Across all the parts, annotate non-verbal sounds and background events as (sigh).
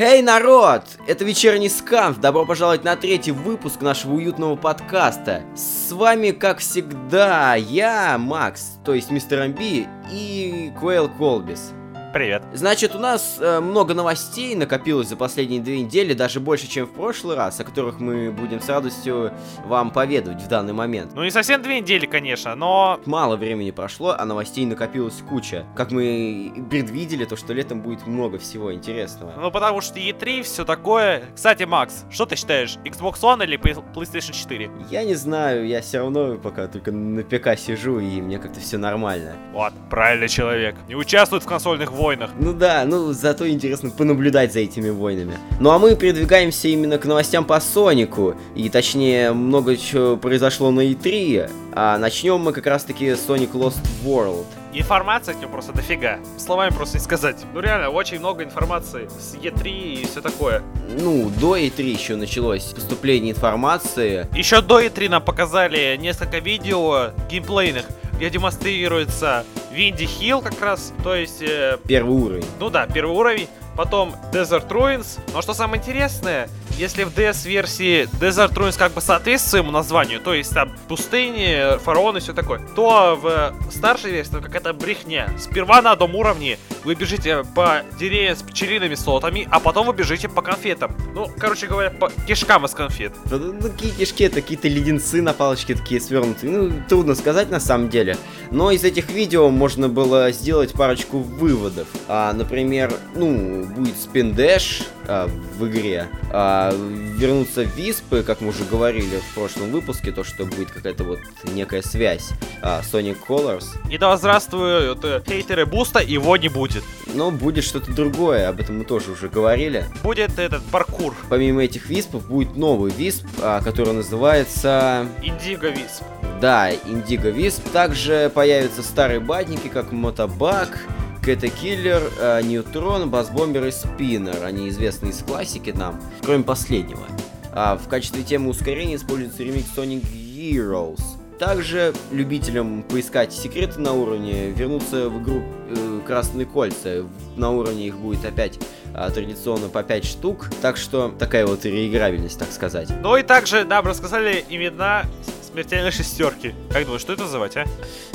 Эй, народ! Это вечерний сканф. Добро пожаловать на третий выпуск нашего уютного подкаста. С вами, как всегда, я, Макс, то есть мистер Амби, и Квейл Колбис. Привет. Значит, у нас э, много новостей накопилось за последние две недели, даже больше, чем в прошлый раз, о которых мы будем с радостью вам поведать в данный момент. Ну не совсем две недели, конечно, но... Мало времени прошло, а новостей накопилось куча. Как мы предвидели, то что летом будет много всего интересного. Ну потому что E3, все такое. Кстати, Макс, что ты считаешь, Xbox One или Play- PlayStation 4? Я не знаю, я все равно пока только на ПК сижу, и мне как-то все нормально. Вот, правильный человек. Не участвует в консольных войнах. Ну да, ну зато интересно понаблюдать за этими войнами. Ну а мы передвигаемся именно к новостям по Сонику. И точнее, много чего произошло на E3. А начнем мы как раз таки с Sonic Lost World. Информации к нему просто дофига. Словами просто не сказать. Ну реально, очень много информации с E3 и все такое. Ну, до E3 еще началось поступление информации. Еще до E3 нам показали несколько видео геймплейных, где демонстрируется Винди Хилл как раз, то есть э, Первый уровень. Ну да, первый уровень. Потом Desert Ruins. Но что самое интересное, если в DS-версии Desert Ruins как бы соответствует своему названию, то есть там пустыни, фараоны и все такое, то в старшей версии там какая-то брехня. Сперва на одном уровне вы бежите по деревьям с пчелиными слотами, а потом вы бежите по конфетам. Ну, короче говоря, по кишкам из конфет. Ну, ну, какие кишки, это какие-то леденцы на палочке такие свернутые. Ну, трудно сказать на самом деле. Но из этих видео можно было сделать парочку выводов. А, например, ну, будет спиндэш а, в игре. А, вернутся виспы, как мы уже говорили в прошлом выпуске, то, что будет какая-то вот некая связь. А, Sonic Colors. И да здравствуют э, хейтеры boost а, его не будет. Но будет что-то другое, об этом мы тоже уже говорили. Будет этот паркур. Помимо этих wisp ов будет новый wisp, а, который называется... Indigo Wisp. Да, Indigo Wisp. Также появятся старые бадники, как Moto Bug, Caterkiller, э, Newtron, Buzz Bomber и Спиннер. Они известны из классики нам, кроме последнего. А в качестве темы ускорения используется ремикс Sonic Heroes. Также любителям поискать секреты на уровне вернуться в игру э, Красные Кольца. На уровне их будет опять а, традиционно по 5 штук. Так что такая вот реиграбельность, так сказать. Ну и также нам рассказали имена смертельной шестерки. Как думаешь, что это называть, а?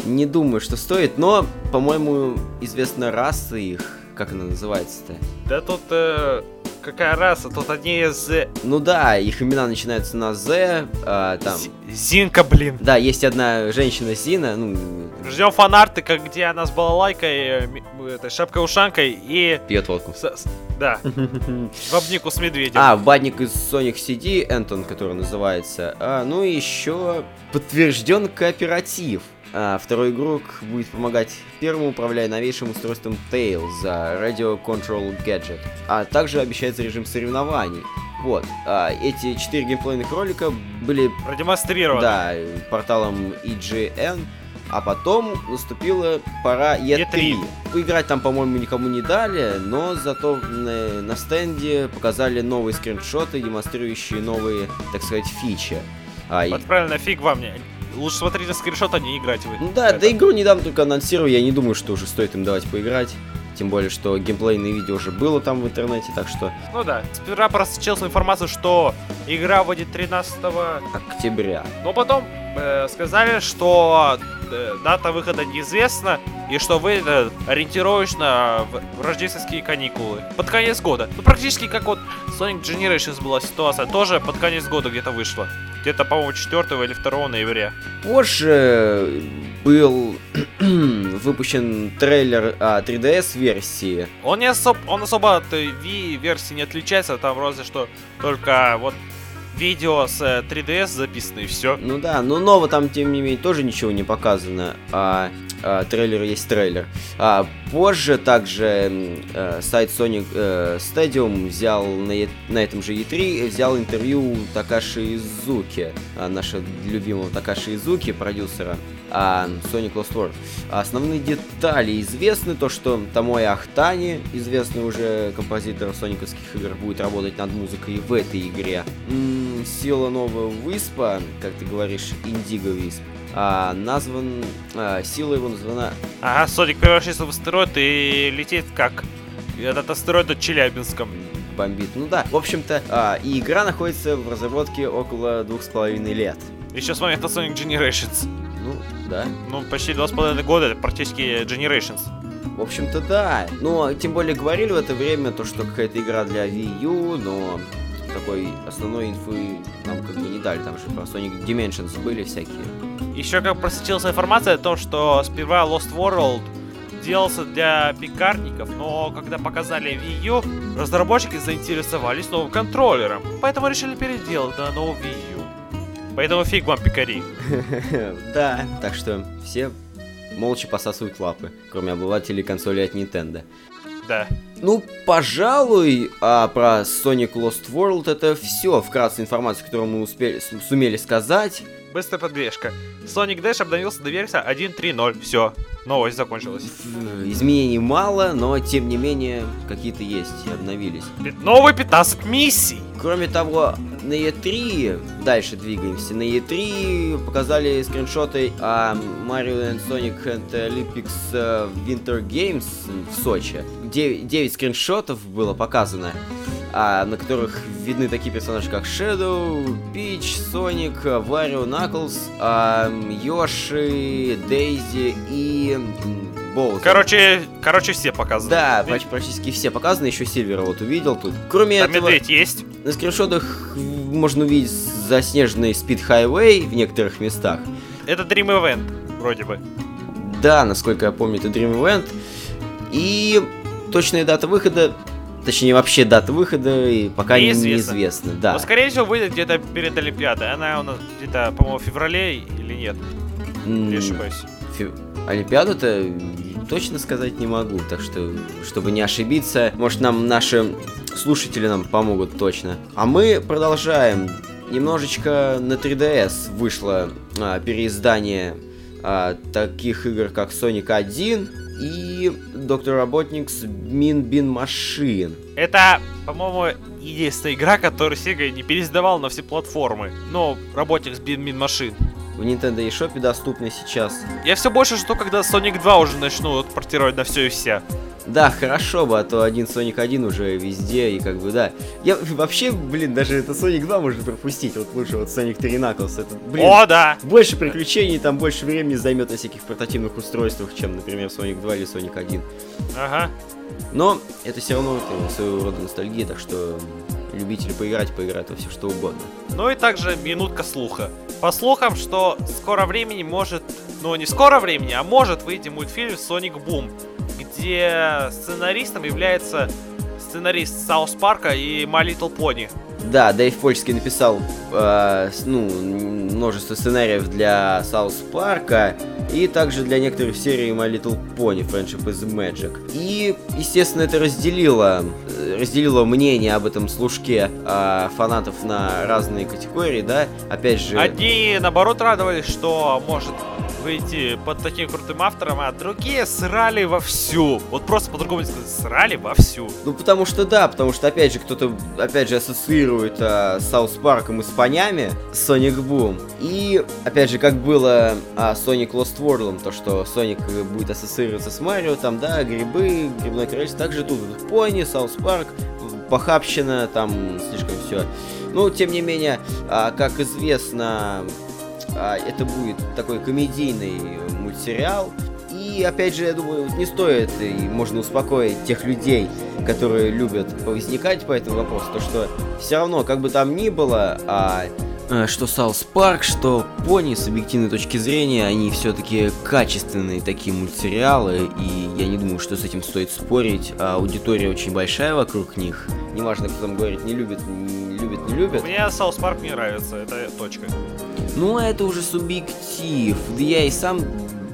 Не думаю, что стоит, но, по-моему, известна раса их. Как она называется-то? Да тут э, какая раса? Тут одни из... э, Ну да, их имена начинаются на З, а, там... Зи- Зинка, блин. Да, есть одна женщина Зина, ну, Ждем фанарты, как где она с балалайкой, э, этой шапкой-ушанкой и... пьет водку. с- с- да, (laughs) в обнику с медведем. А, бадник из Sonic CD, Энтон, который называется. А, ну и еще подтвержден кооператив. А, второй игрок будет помогать первому, управляя новейшим устройством Tails за Radio Control Gadget. А также обещается режим соревнований. Вот, а, эти четыре геймплейных ролика были Продемонстрировано. Да, порталом EGN. А потом наступила пора E3. E3. Поиграть там, по-моему, никому не дали, но зато на, стенде показали новые скриншоты, демонстрирующие новые, так сказать, фичи. А, и- Вот правильно, фиг вам не. Лучше смотреть на скриншот, а не играть в Ну да, это. да игру недавно только анонсировали, я не думаю, что уже стоит им давать поиграть. Тем более, что геймплейное видео уже было там в интернете, так что Ну да. Сперва просочилась информация, что игра выйдет 13 октября. Но потом э, сказали, что э, дата выхода неизвестна, и что выйдет ориентировочно в, в рождественские каникулы. Под конец года. Ну, практически как вот Sonic Generations была ситуация, тоже под конец года где-то вышла. Где-то, по-моему, 4 или 2 ноября. Позже был (clears throat) выпущен трейлер а, 3DS версии. Он не особо, он особо от э, Wii-версии не отличается, там разве что только вот видео с э, 3DS записано и все. Ну да, но нового там, тем не менее, тоже ничего не показано. А, а, трейлер есть трейлер. А, позже также э, сайт Sonic э, Stadium взял на, на этом же E3 взял интервью Такаши Изуки, а, нашего любимого Такаши Изуки, продюсера а, Sonic Lost World. Основные детали известны, то что Томоя Ахтани, известный уже композитор сониковских игр, будет работать над музыкой в этой игре. М, сила нового Виспа, как ты говоришь, Индиго Висп, а, назван, а, сила его названа Ага, Соник превращается в астероид и летит как этот астероид над Челябинском. бомбит. Ну да, в общем-то, а, и игра находится в разработке около двух с половиной лет. Еще с момента Sonic Generations. Ну, да. Ну, почти два с половиной года, это практически Generations. В общем-то, да. Но, тем более, говорили в это время, то, что какая-то игра для Wii U, но такой основной инфы нам как бы не дали. Там же про Sonic Dimensions были всякие. Еще как просочилась информация о том, что сперва Lost World делался для пикарников, но когда показали Wii U, разработчики заинтересовались новым контроллером, поэтому решили переделать на новую Wii U. Поэтому фиг вам пикари. (laughs) Да, так что все молча посасывают лапы, кроме обладателей консоли от Nintendo. Да. Ну, пожалуй, а про Sonic Lost World это все вкратце информация, которую мы успели, сумели сказать. Быстрая подвешка. Sonic Dash обновился до версии 1.3.0. Все, новость закончилась. Изменений мало, но тем не менее какие-то есть и обновились. Новые 15 миссий! Кроме того, на E3, дальше двигаемся, на E3 показали скриншоты о Mario and Sonic and Olympics э, Winter Games в Сочи. 9, 9 скриншотов было показано а, на которых видны такие персонажи, как Shadow, Пич, Соник, Варио, Наклз, а, Йоши, Дейзи и Боуз. Короче, короче, все показаны. Да, почти, практически все показаны, еще Сильвера вот увидел тут. Кроме Там этого, медведь есть. на скриншотах можно увидеть заснеженный Speed Highway в некоторых местах. Это Dream Event, вроде бы. Да, насколько я помню, это Dream Event. И точная дата выхода, точнее вообще дата выхода, и пока Неизвестно. неизвестна. Да. Но, скорее всего, выйдет где-то перед Олимпиадой. Она у нас где-то, по-моему, в феврале или нет? Или ошибаюсь? Фи- Олимпиаду-то точно сказать не могу, так что, чтобы не ошибиться, может нам наши слушатели нам помогут точно. А мы продолжаем. Немножечко на 3DS вышло а, переиздание а, таких игр, как Sonic 1 и Доктор Robotnik's Min Bin Machine. Это, по-моему, единственная игра, которую Sega не переиздавал на все платформы. Но работник с Bin Min Machine. В Nintendo eShop доступны сейчас. Я все больше жду, когда Sonic 2 уже начнут портировать на все и вся. Да, хорошо бы, а то один Sonic 1 уже везде, и как бы, да. Я вообще, блин, даже это Sonic 2 можно пропустить, вот лучше вот Sonic 3 Knuckles, это, блин, О, да! больше приключений, там больше времени займет на всяких портативных устройствах, чем, например, Sonic 2 или Sonic 1. Ага. Но это все равно это своего рода ностальгия, так что любители поиграть, поиграть во все что угодно. Ну и также минутка слуха. По слухам, что скоро времени может, ну не скоро времени, а может выйти мультфильм Sonic Boom, где сценаристом является сценарист South Park а и My Little Pony. Да, Дэйв Польский написал э, ну, множество сценариев для South Park а и также для некоторых серий My Little Pony Friendship is Magic. И, естественно, это разделило, э, разделило мнение об этом слушке э, фанатов на разные категории, да. Опять же... Одни, наоборот, радовались, что может выйти под таким крутым автором, а другие срали вовсю. Вот просто по-другому не сказать, срали вовсю. Ну, потому что да, потому что, опять же, кто-то, опять же, ассоциирует а, South Park ом и с понями Sonic Boom. И, опять же, как было а, Sonic Lost World, то, что Sonic будет ассоциироваться с Марио, там, да, грибы, грибное королевство, также тут вот пони, South Park, похабщина, там, слишком все. Ну, тем не менее, а, как известно, это будет такой комедийный мультсериал. И опять же, я думаю, не стоит и можно успокоить тех людей, которые любят возникать по этому вопросу, то что все равно, как бы там ни было, а э, что South Park, что Пони, с объективной точки зрения, они все-таки качественные такие мультсериалы, и я не думаю, что с этим стоит спорить. А аудитория очень большая вокруг них. Неважно, кто там говорит, не любит, любит, не любит. Мне South Park не нравится, это точка. Ну, это уже субъектив. Да я и сам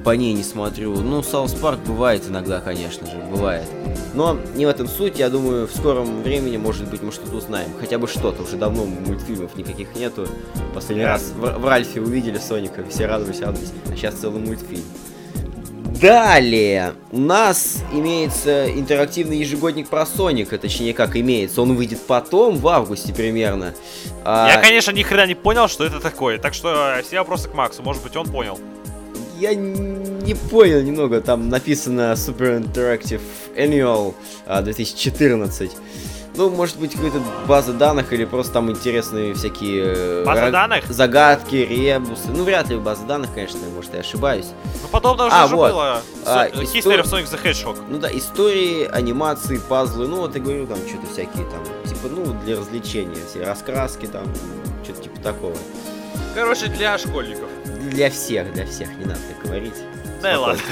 по ней не смотрю. Ну, South Park бывает иногда, конечно же, бывает. Но не в этом суть, я думаю, в скором времени, может быть, мы что-то узнаем. Хотя бы что-то, уже давно мультфильмов никаких нету. Последний раз в, в Ральфе увидели Соника, все радовались, радовались. А сейчас целый мультфильм. Далее у нас имеется интерактивный ежегодник про Соника, точнее как имеется, он выйдет потом, в августе примерно. А, Я, конечно, ни хрена не понял, что это такое, так что э, все вопросы к Максу, может быть, он понял. Я не понял немного, там написано Super Interactive Annual а, 2014. Ну, может быть, какая-то база данных или просто там интересные всякие... э, База ра- данных? Загадки, ребусы. Ну, вряд ли база данных, конечно, может, я ошибаюсь. Ну, подобное уже А, же вот. было. А, Со- истор- History of Sonic the Hedgehog. Ну да, истории, анимации, пазлы, ну вот я говорю, там что-то всякие там, типа, ну, для развлечения, все раскраски там, что-то типа такого. Короче, для школьников. Для всех, для всех, не надо так говорить. Да ладно.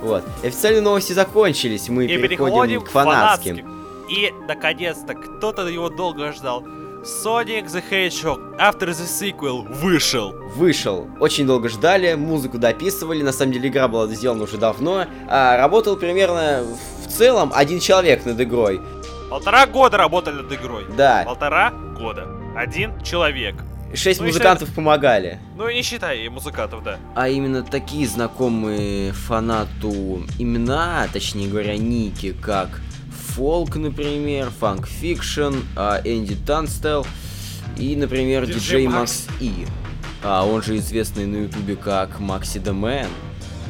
Вот. Официальные новости закончились, мы И переходим переходим к фанатским. фанатским. И, наконец-то, кто-то его долго ждал. Sonic the Hedgehog After the Sequel вышел. Вышел. Очень долго ждали, музыку дописывали. На самом деле игра была сделана уже давно. А работал примерно в целом один человек над игрой. Полтора года работали над игрой. Да. Полтора года. Один человек. Шесть Ну, музыкантов помогали. Ну и не считай музыкантов, да. А именно такие знакомые фанату имена, точнее говоря, ники, как Фолк, например, Фанк Фикшн, а, Энди Танстел и, например, Диджей Макс. И. А он же известный на ютубе как Макси Man.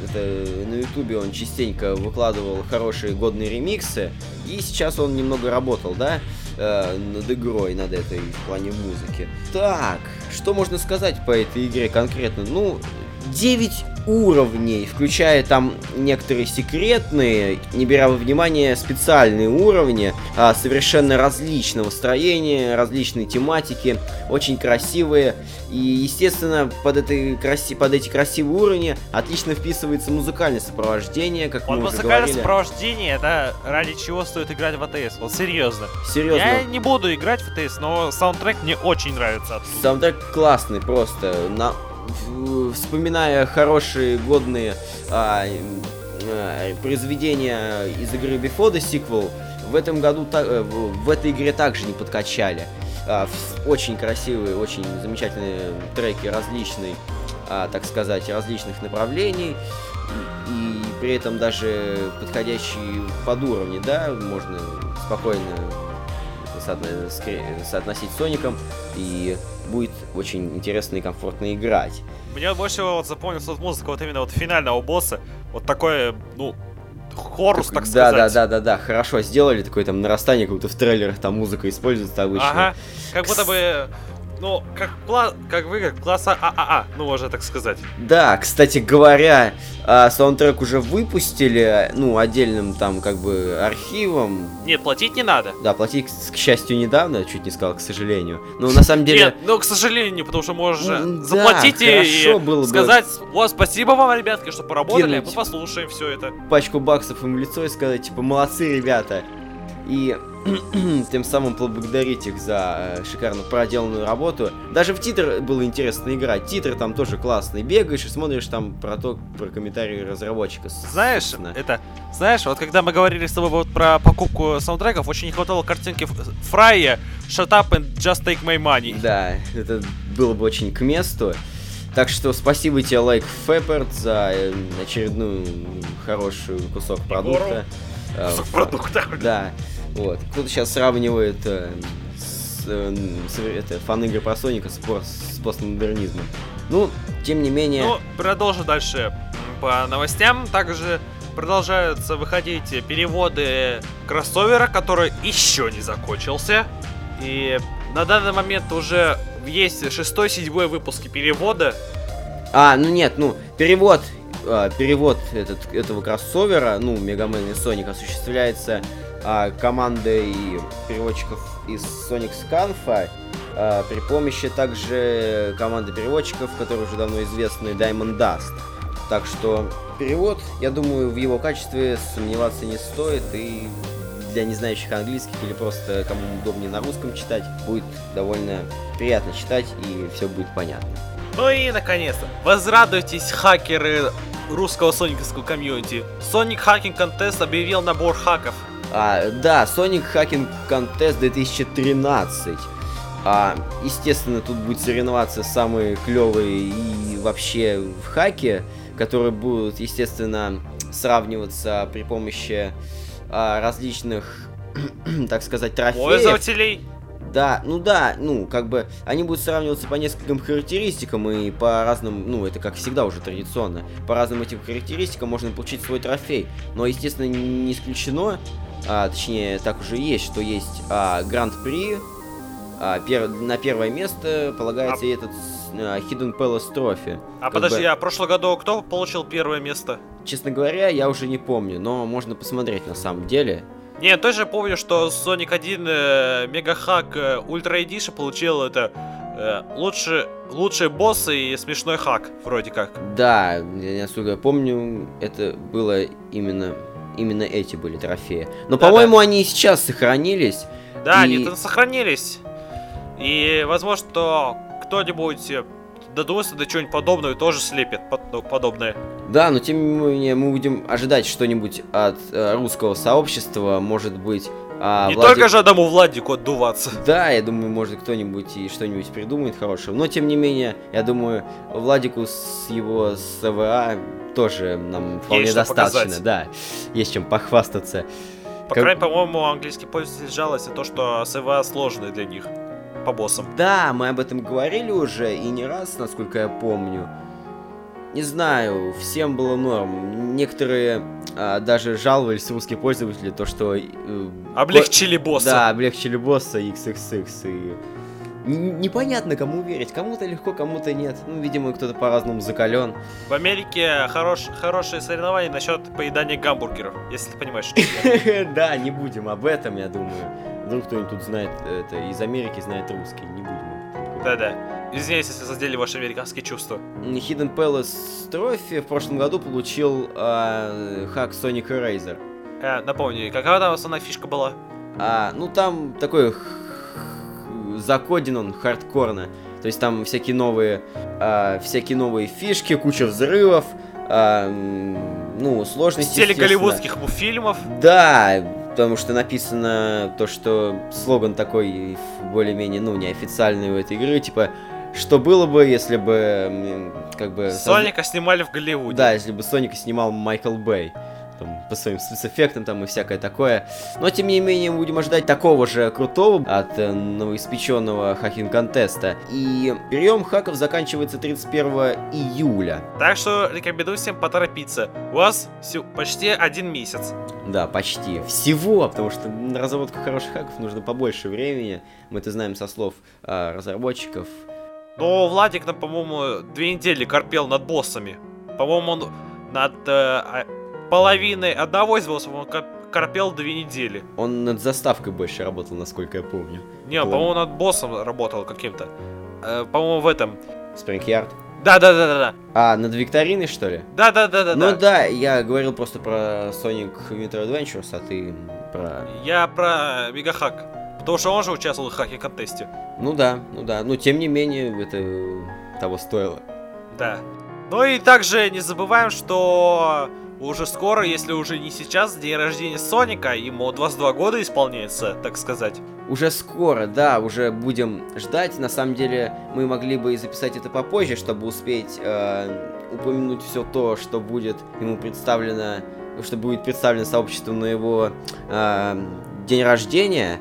Это на ютубе он частенько выкладывал хорошие годные ремиксы. И сейчас он немного работал, да, э, над игрой, над этой в плане музыки. Так, что можно сказать по этой игре конкретно? Ну, 9 уровней, включая там некоторые секретные, не беря во внимание специальные уровни, а, совершенно различного строения, различной тематики, очень красивые. И, естественно, под, этой краси... под эти красивые уровни отлично вписывается музыкальное сопровождение, как Вот мы уже музыкальное говорили. сопровождение, это ради чего стоит играть в АТС. Вот серьезно. Серьезно. Я не буду играть в АТС, но саундтрек мне очень нравится. Саундтрек классный просто. На... Вспоминая хорошие, годные а, а, произведения из игры Before the Sequel, в этом году та- э, в этой игре также не подкачали. А, Очень красивые, очень замечательные треки различной, а, так сказать, различных направлений. И, и при этом даже подходящие под уровни, да, можно спокойно соотносить с Соником, и будет очень интересно и комфортно играть. Мне больше всего вот запомнилась вот музыка вот именно вот финального босса. Вот такое, ну, хорус, так да, сказать. да, да, да, да, хорошо сделали такое там нарастание, как будто в трейлерах там музыка используется обычно. Ага. Как будто бы, ну, как, кла- как вы, как класса ААА, ну, можно так сказать. Да, кстати говоря, а, саундтрек уже выпустили, ну, отдельным там как бы архивом. Нет, платить не надо. Да, платить, к счастью, недавно, чуть не сказал, к сожалению. Но на самом деле... Нет, ну, к сожалению, потому что Ну, да, заплатить и было бы. сказать, о, спасибо вам, ребятки, что поработали, Кинуть. мы послушаем все это. пачку баксов им в лицо и сказать, типа, молодцы, ребята. И (clears throat) тем самым поблагодарить их за э, шикарно проделанную работу. Даже в титр было интересно играть. Титры там тоже классные. Бегаешь и смотришь там про то, про комментарии разработчика. Знаешь, собственно. это, знаешь, вот когда мы говорили с тобой вот про покупку саундтреков, очень не хватало картинки Фрая Shut up and just take my money. Да, это было бы очень к месту. Так что спасибо тебе, Лайк Фепперт, за э, очередную хороший кусок продукта. Э, Кусок продукта. Да, вот. Кто-то сейчас сравнивает э, с, э, с- это, фан-игры про Соника с, пос- с постмодернизмом. Ну, тем не менее... Ну, продолжим дальше по новостям. Также продолжаются выходить переводы кроссовера, который еще не закончился. И на данный момент уже есть шестой, седьмой выпуски перевода. А, ну нет, ну, перевод, а, перевод этот, этого кроссовера, ну, Мегамен и Соник осуществляется а, командой переводчиков из Sonic Scanfa а, при помощи также команды переводчиков, которые уже давно известны, Diamond Dust. Так что перевод, я думаю, в его качестве сомневаться не стоит и для не знающих английских или просто кому удобнее на русском читать, будет довольно приятно читать и все будет понятно. Ну и, наконец-то, возрадуйтесь, хакеры русского сониковского комьюнити. Sonic Hacking Contest объявил набор хаков. А, да, Sonic Hacking Contest 2013. А, естественно, тут будет соревноваться самые клевые и вообще в хаке, которые будут, естественно, сравниваться при помощи а, различных, (clears throat) так сказать, трофеев. Пользователей. Да, ну да, ну, как бы, они будут сравниваться по нескольким характеристикам и по разным, ну, это как всегда уже традиционно, по разным этим характеристикам можно получить свой трофей. Но, естественно, не исключено, а, точнее, так уже есть, что есть а, Гранд-при, а, пер, на первое место полагается А- этот а, Hidden Palace Trophy. А Как подожди, бы- а в прошлом году кто получил первое место? Честно говоря, я уже не помню, но можно посмотреть на самом деле. Не, я тоже помню, что Sonic 1 э, Мегахак э, Ультра Эдиша получил это э, лучше, лучший босс и смешной хак, вроде как. Да, я насколько я помню, это было именно именно эти были трофеи. Но, Да-да. по-моему, они и сейчас сохранились. Да, И- они сохранились. И возможно, что кто-нибудь э, додумается до чего-нибудь подобного и тоже слепит ну, подобное. Да, но тем не менее мы будем ожидать что-нибудь от э, русского сообщества, может быть. а, Не Владик- только же одному Владику отдуваться. Да, я думаю, может кто-нибудь и что-нибудь придумает хорошего. Но тем не менее, я думаю, Владику с его СВА тоже нам вполне что достаточно. Да, есть чем похвастаться. По Как- крайней мере, по-моему, английский пользователь жалуется то, что СВА сложные для них по боссам. Да, мы об этом говорили уже и не раз, насколько я помню. Не знаю, всем было норм. Некоторые а, даже жаловались русские пользователи, то что... э, Облегчили босса. Да, облегчили босса XXX и... Непонятно, кому верить. Кому-то легко, кому-то нет. Ну, видимо, кто-то по-разному закален. В Америке хорош, хорошие соревнования насчет поедания гамбургеров, если ты понимаешь. (laughs) Да, не будем об этом, я думаю. Вдруг кто-нибудь тут знает это из Америки, знает русский. Не будем. Да-да. Извиняюсь, если задели ваши американские чувства. Hidden Palace Trophy в прошлом году получил а, хак Sonic Eraser. Э, напомню, какая там основная фишка была? А, ну там такой закоден он хардкорно. То есть там всякие новые, а, всякие новые фишки, куча взрывов, м, ну В сложности. стиле естественно. голливудских мультфильмов. Да, потому что написано то, что слоган такой более-менее, ну, неофициальный у этой игры, типа, что было бы, если бы, как бы... Соника снимали в Голливуде. Да, если бы Соника снимал Майкл Бэй. По своим спецэффектам там и всякое такое. Но, тем не менее, мы будем ожидать такого же крутого от э, новоиспеченного хакинг-контеста. И прием хаков заканчивается 31 июля. Так что рекомендую всем поторопиться. У вас всё- почти один месяц. Да, почти. Всего, потому что на разработку хороших хаков нужно побольше времени. Мы это знаем со слов а, разработчиков. Но Владик, там, по-моему, две недели корпел над боссами. По-моему, он над э, а- половиной одного из боссов он кор- корпел две недели. Он над заставкой больше работал, насколько я помню. Не, Ладно. по-моему, над боссом работал каким-то. Э, по-моему, в этом. Спрингярд. Да-да-да-да-да. А, над викториной, что ли? Да-да-да-да. Ну да, я говорил просто про Sonic Winter Adventures, а ты про... Я про Мегахак. Потому что он же участвовал в хаке-контесте. Ну да, ну да. Но тем не менее, это того стоило. Да. Ну и также не забываем, что уже скоро, если уже не сейчас, день рождения Соника, ему 22 года исполняется, так сказать. Уже скоро, да, уже будем ждать. На самом деле, мы могли бы и записать это попозже, чтобы успеть э, упомянуть все то, что будет ему представлено, что будет представлено сообществу на его э, день рождения.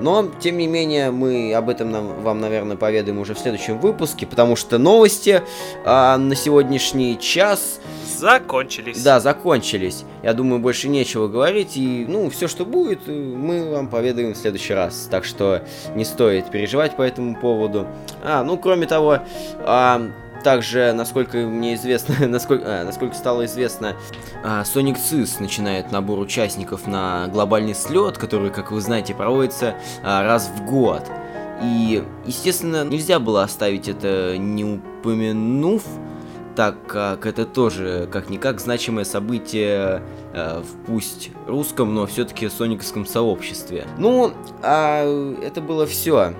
Но, тем не менее, мы об этом нам, вам, наверное, поведаем уже в следующем выпуске, потому что новости э, на сегодняшний час Закончились. да, закончились. Я думаю, больше нечего говорить. И, ну, все, что будет, э, мы вам поведаем в следующий раз. Так что не стоит переживать по этому поводу. А, ну, кроме того, а, также, насколько мне известно, (laughs) насколько, а, насколько стало известно, а, Sonic CIS начинает набор участников на глобальный слет, который, как вы знаете, проводится а, раз в год. И, естественно, нельзя было оставить это не упомянув, так как это тоже как-никак значимое событие э, в пусть русском, но все-таки сониковском сообществе. Ну, а это было все.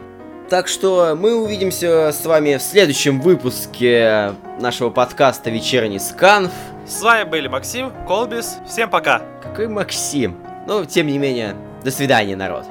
Так что мы увидимся с вами в следующем выпуске нашего подкаста «Вечерний сканф». С вами были Максим, Колбис. Всем пока. Какой Максим? Ну, тем не менее, до свидания, народ.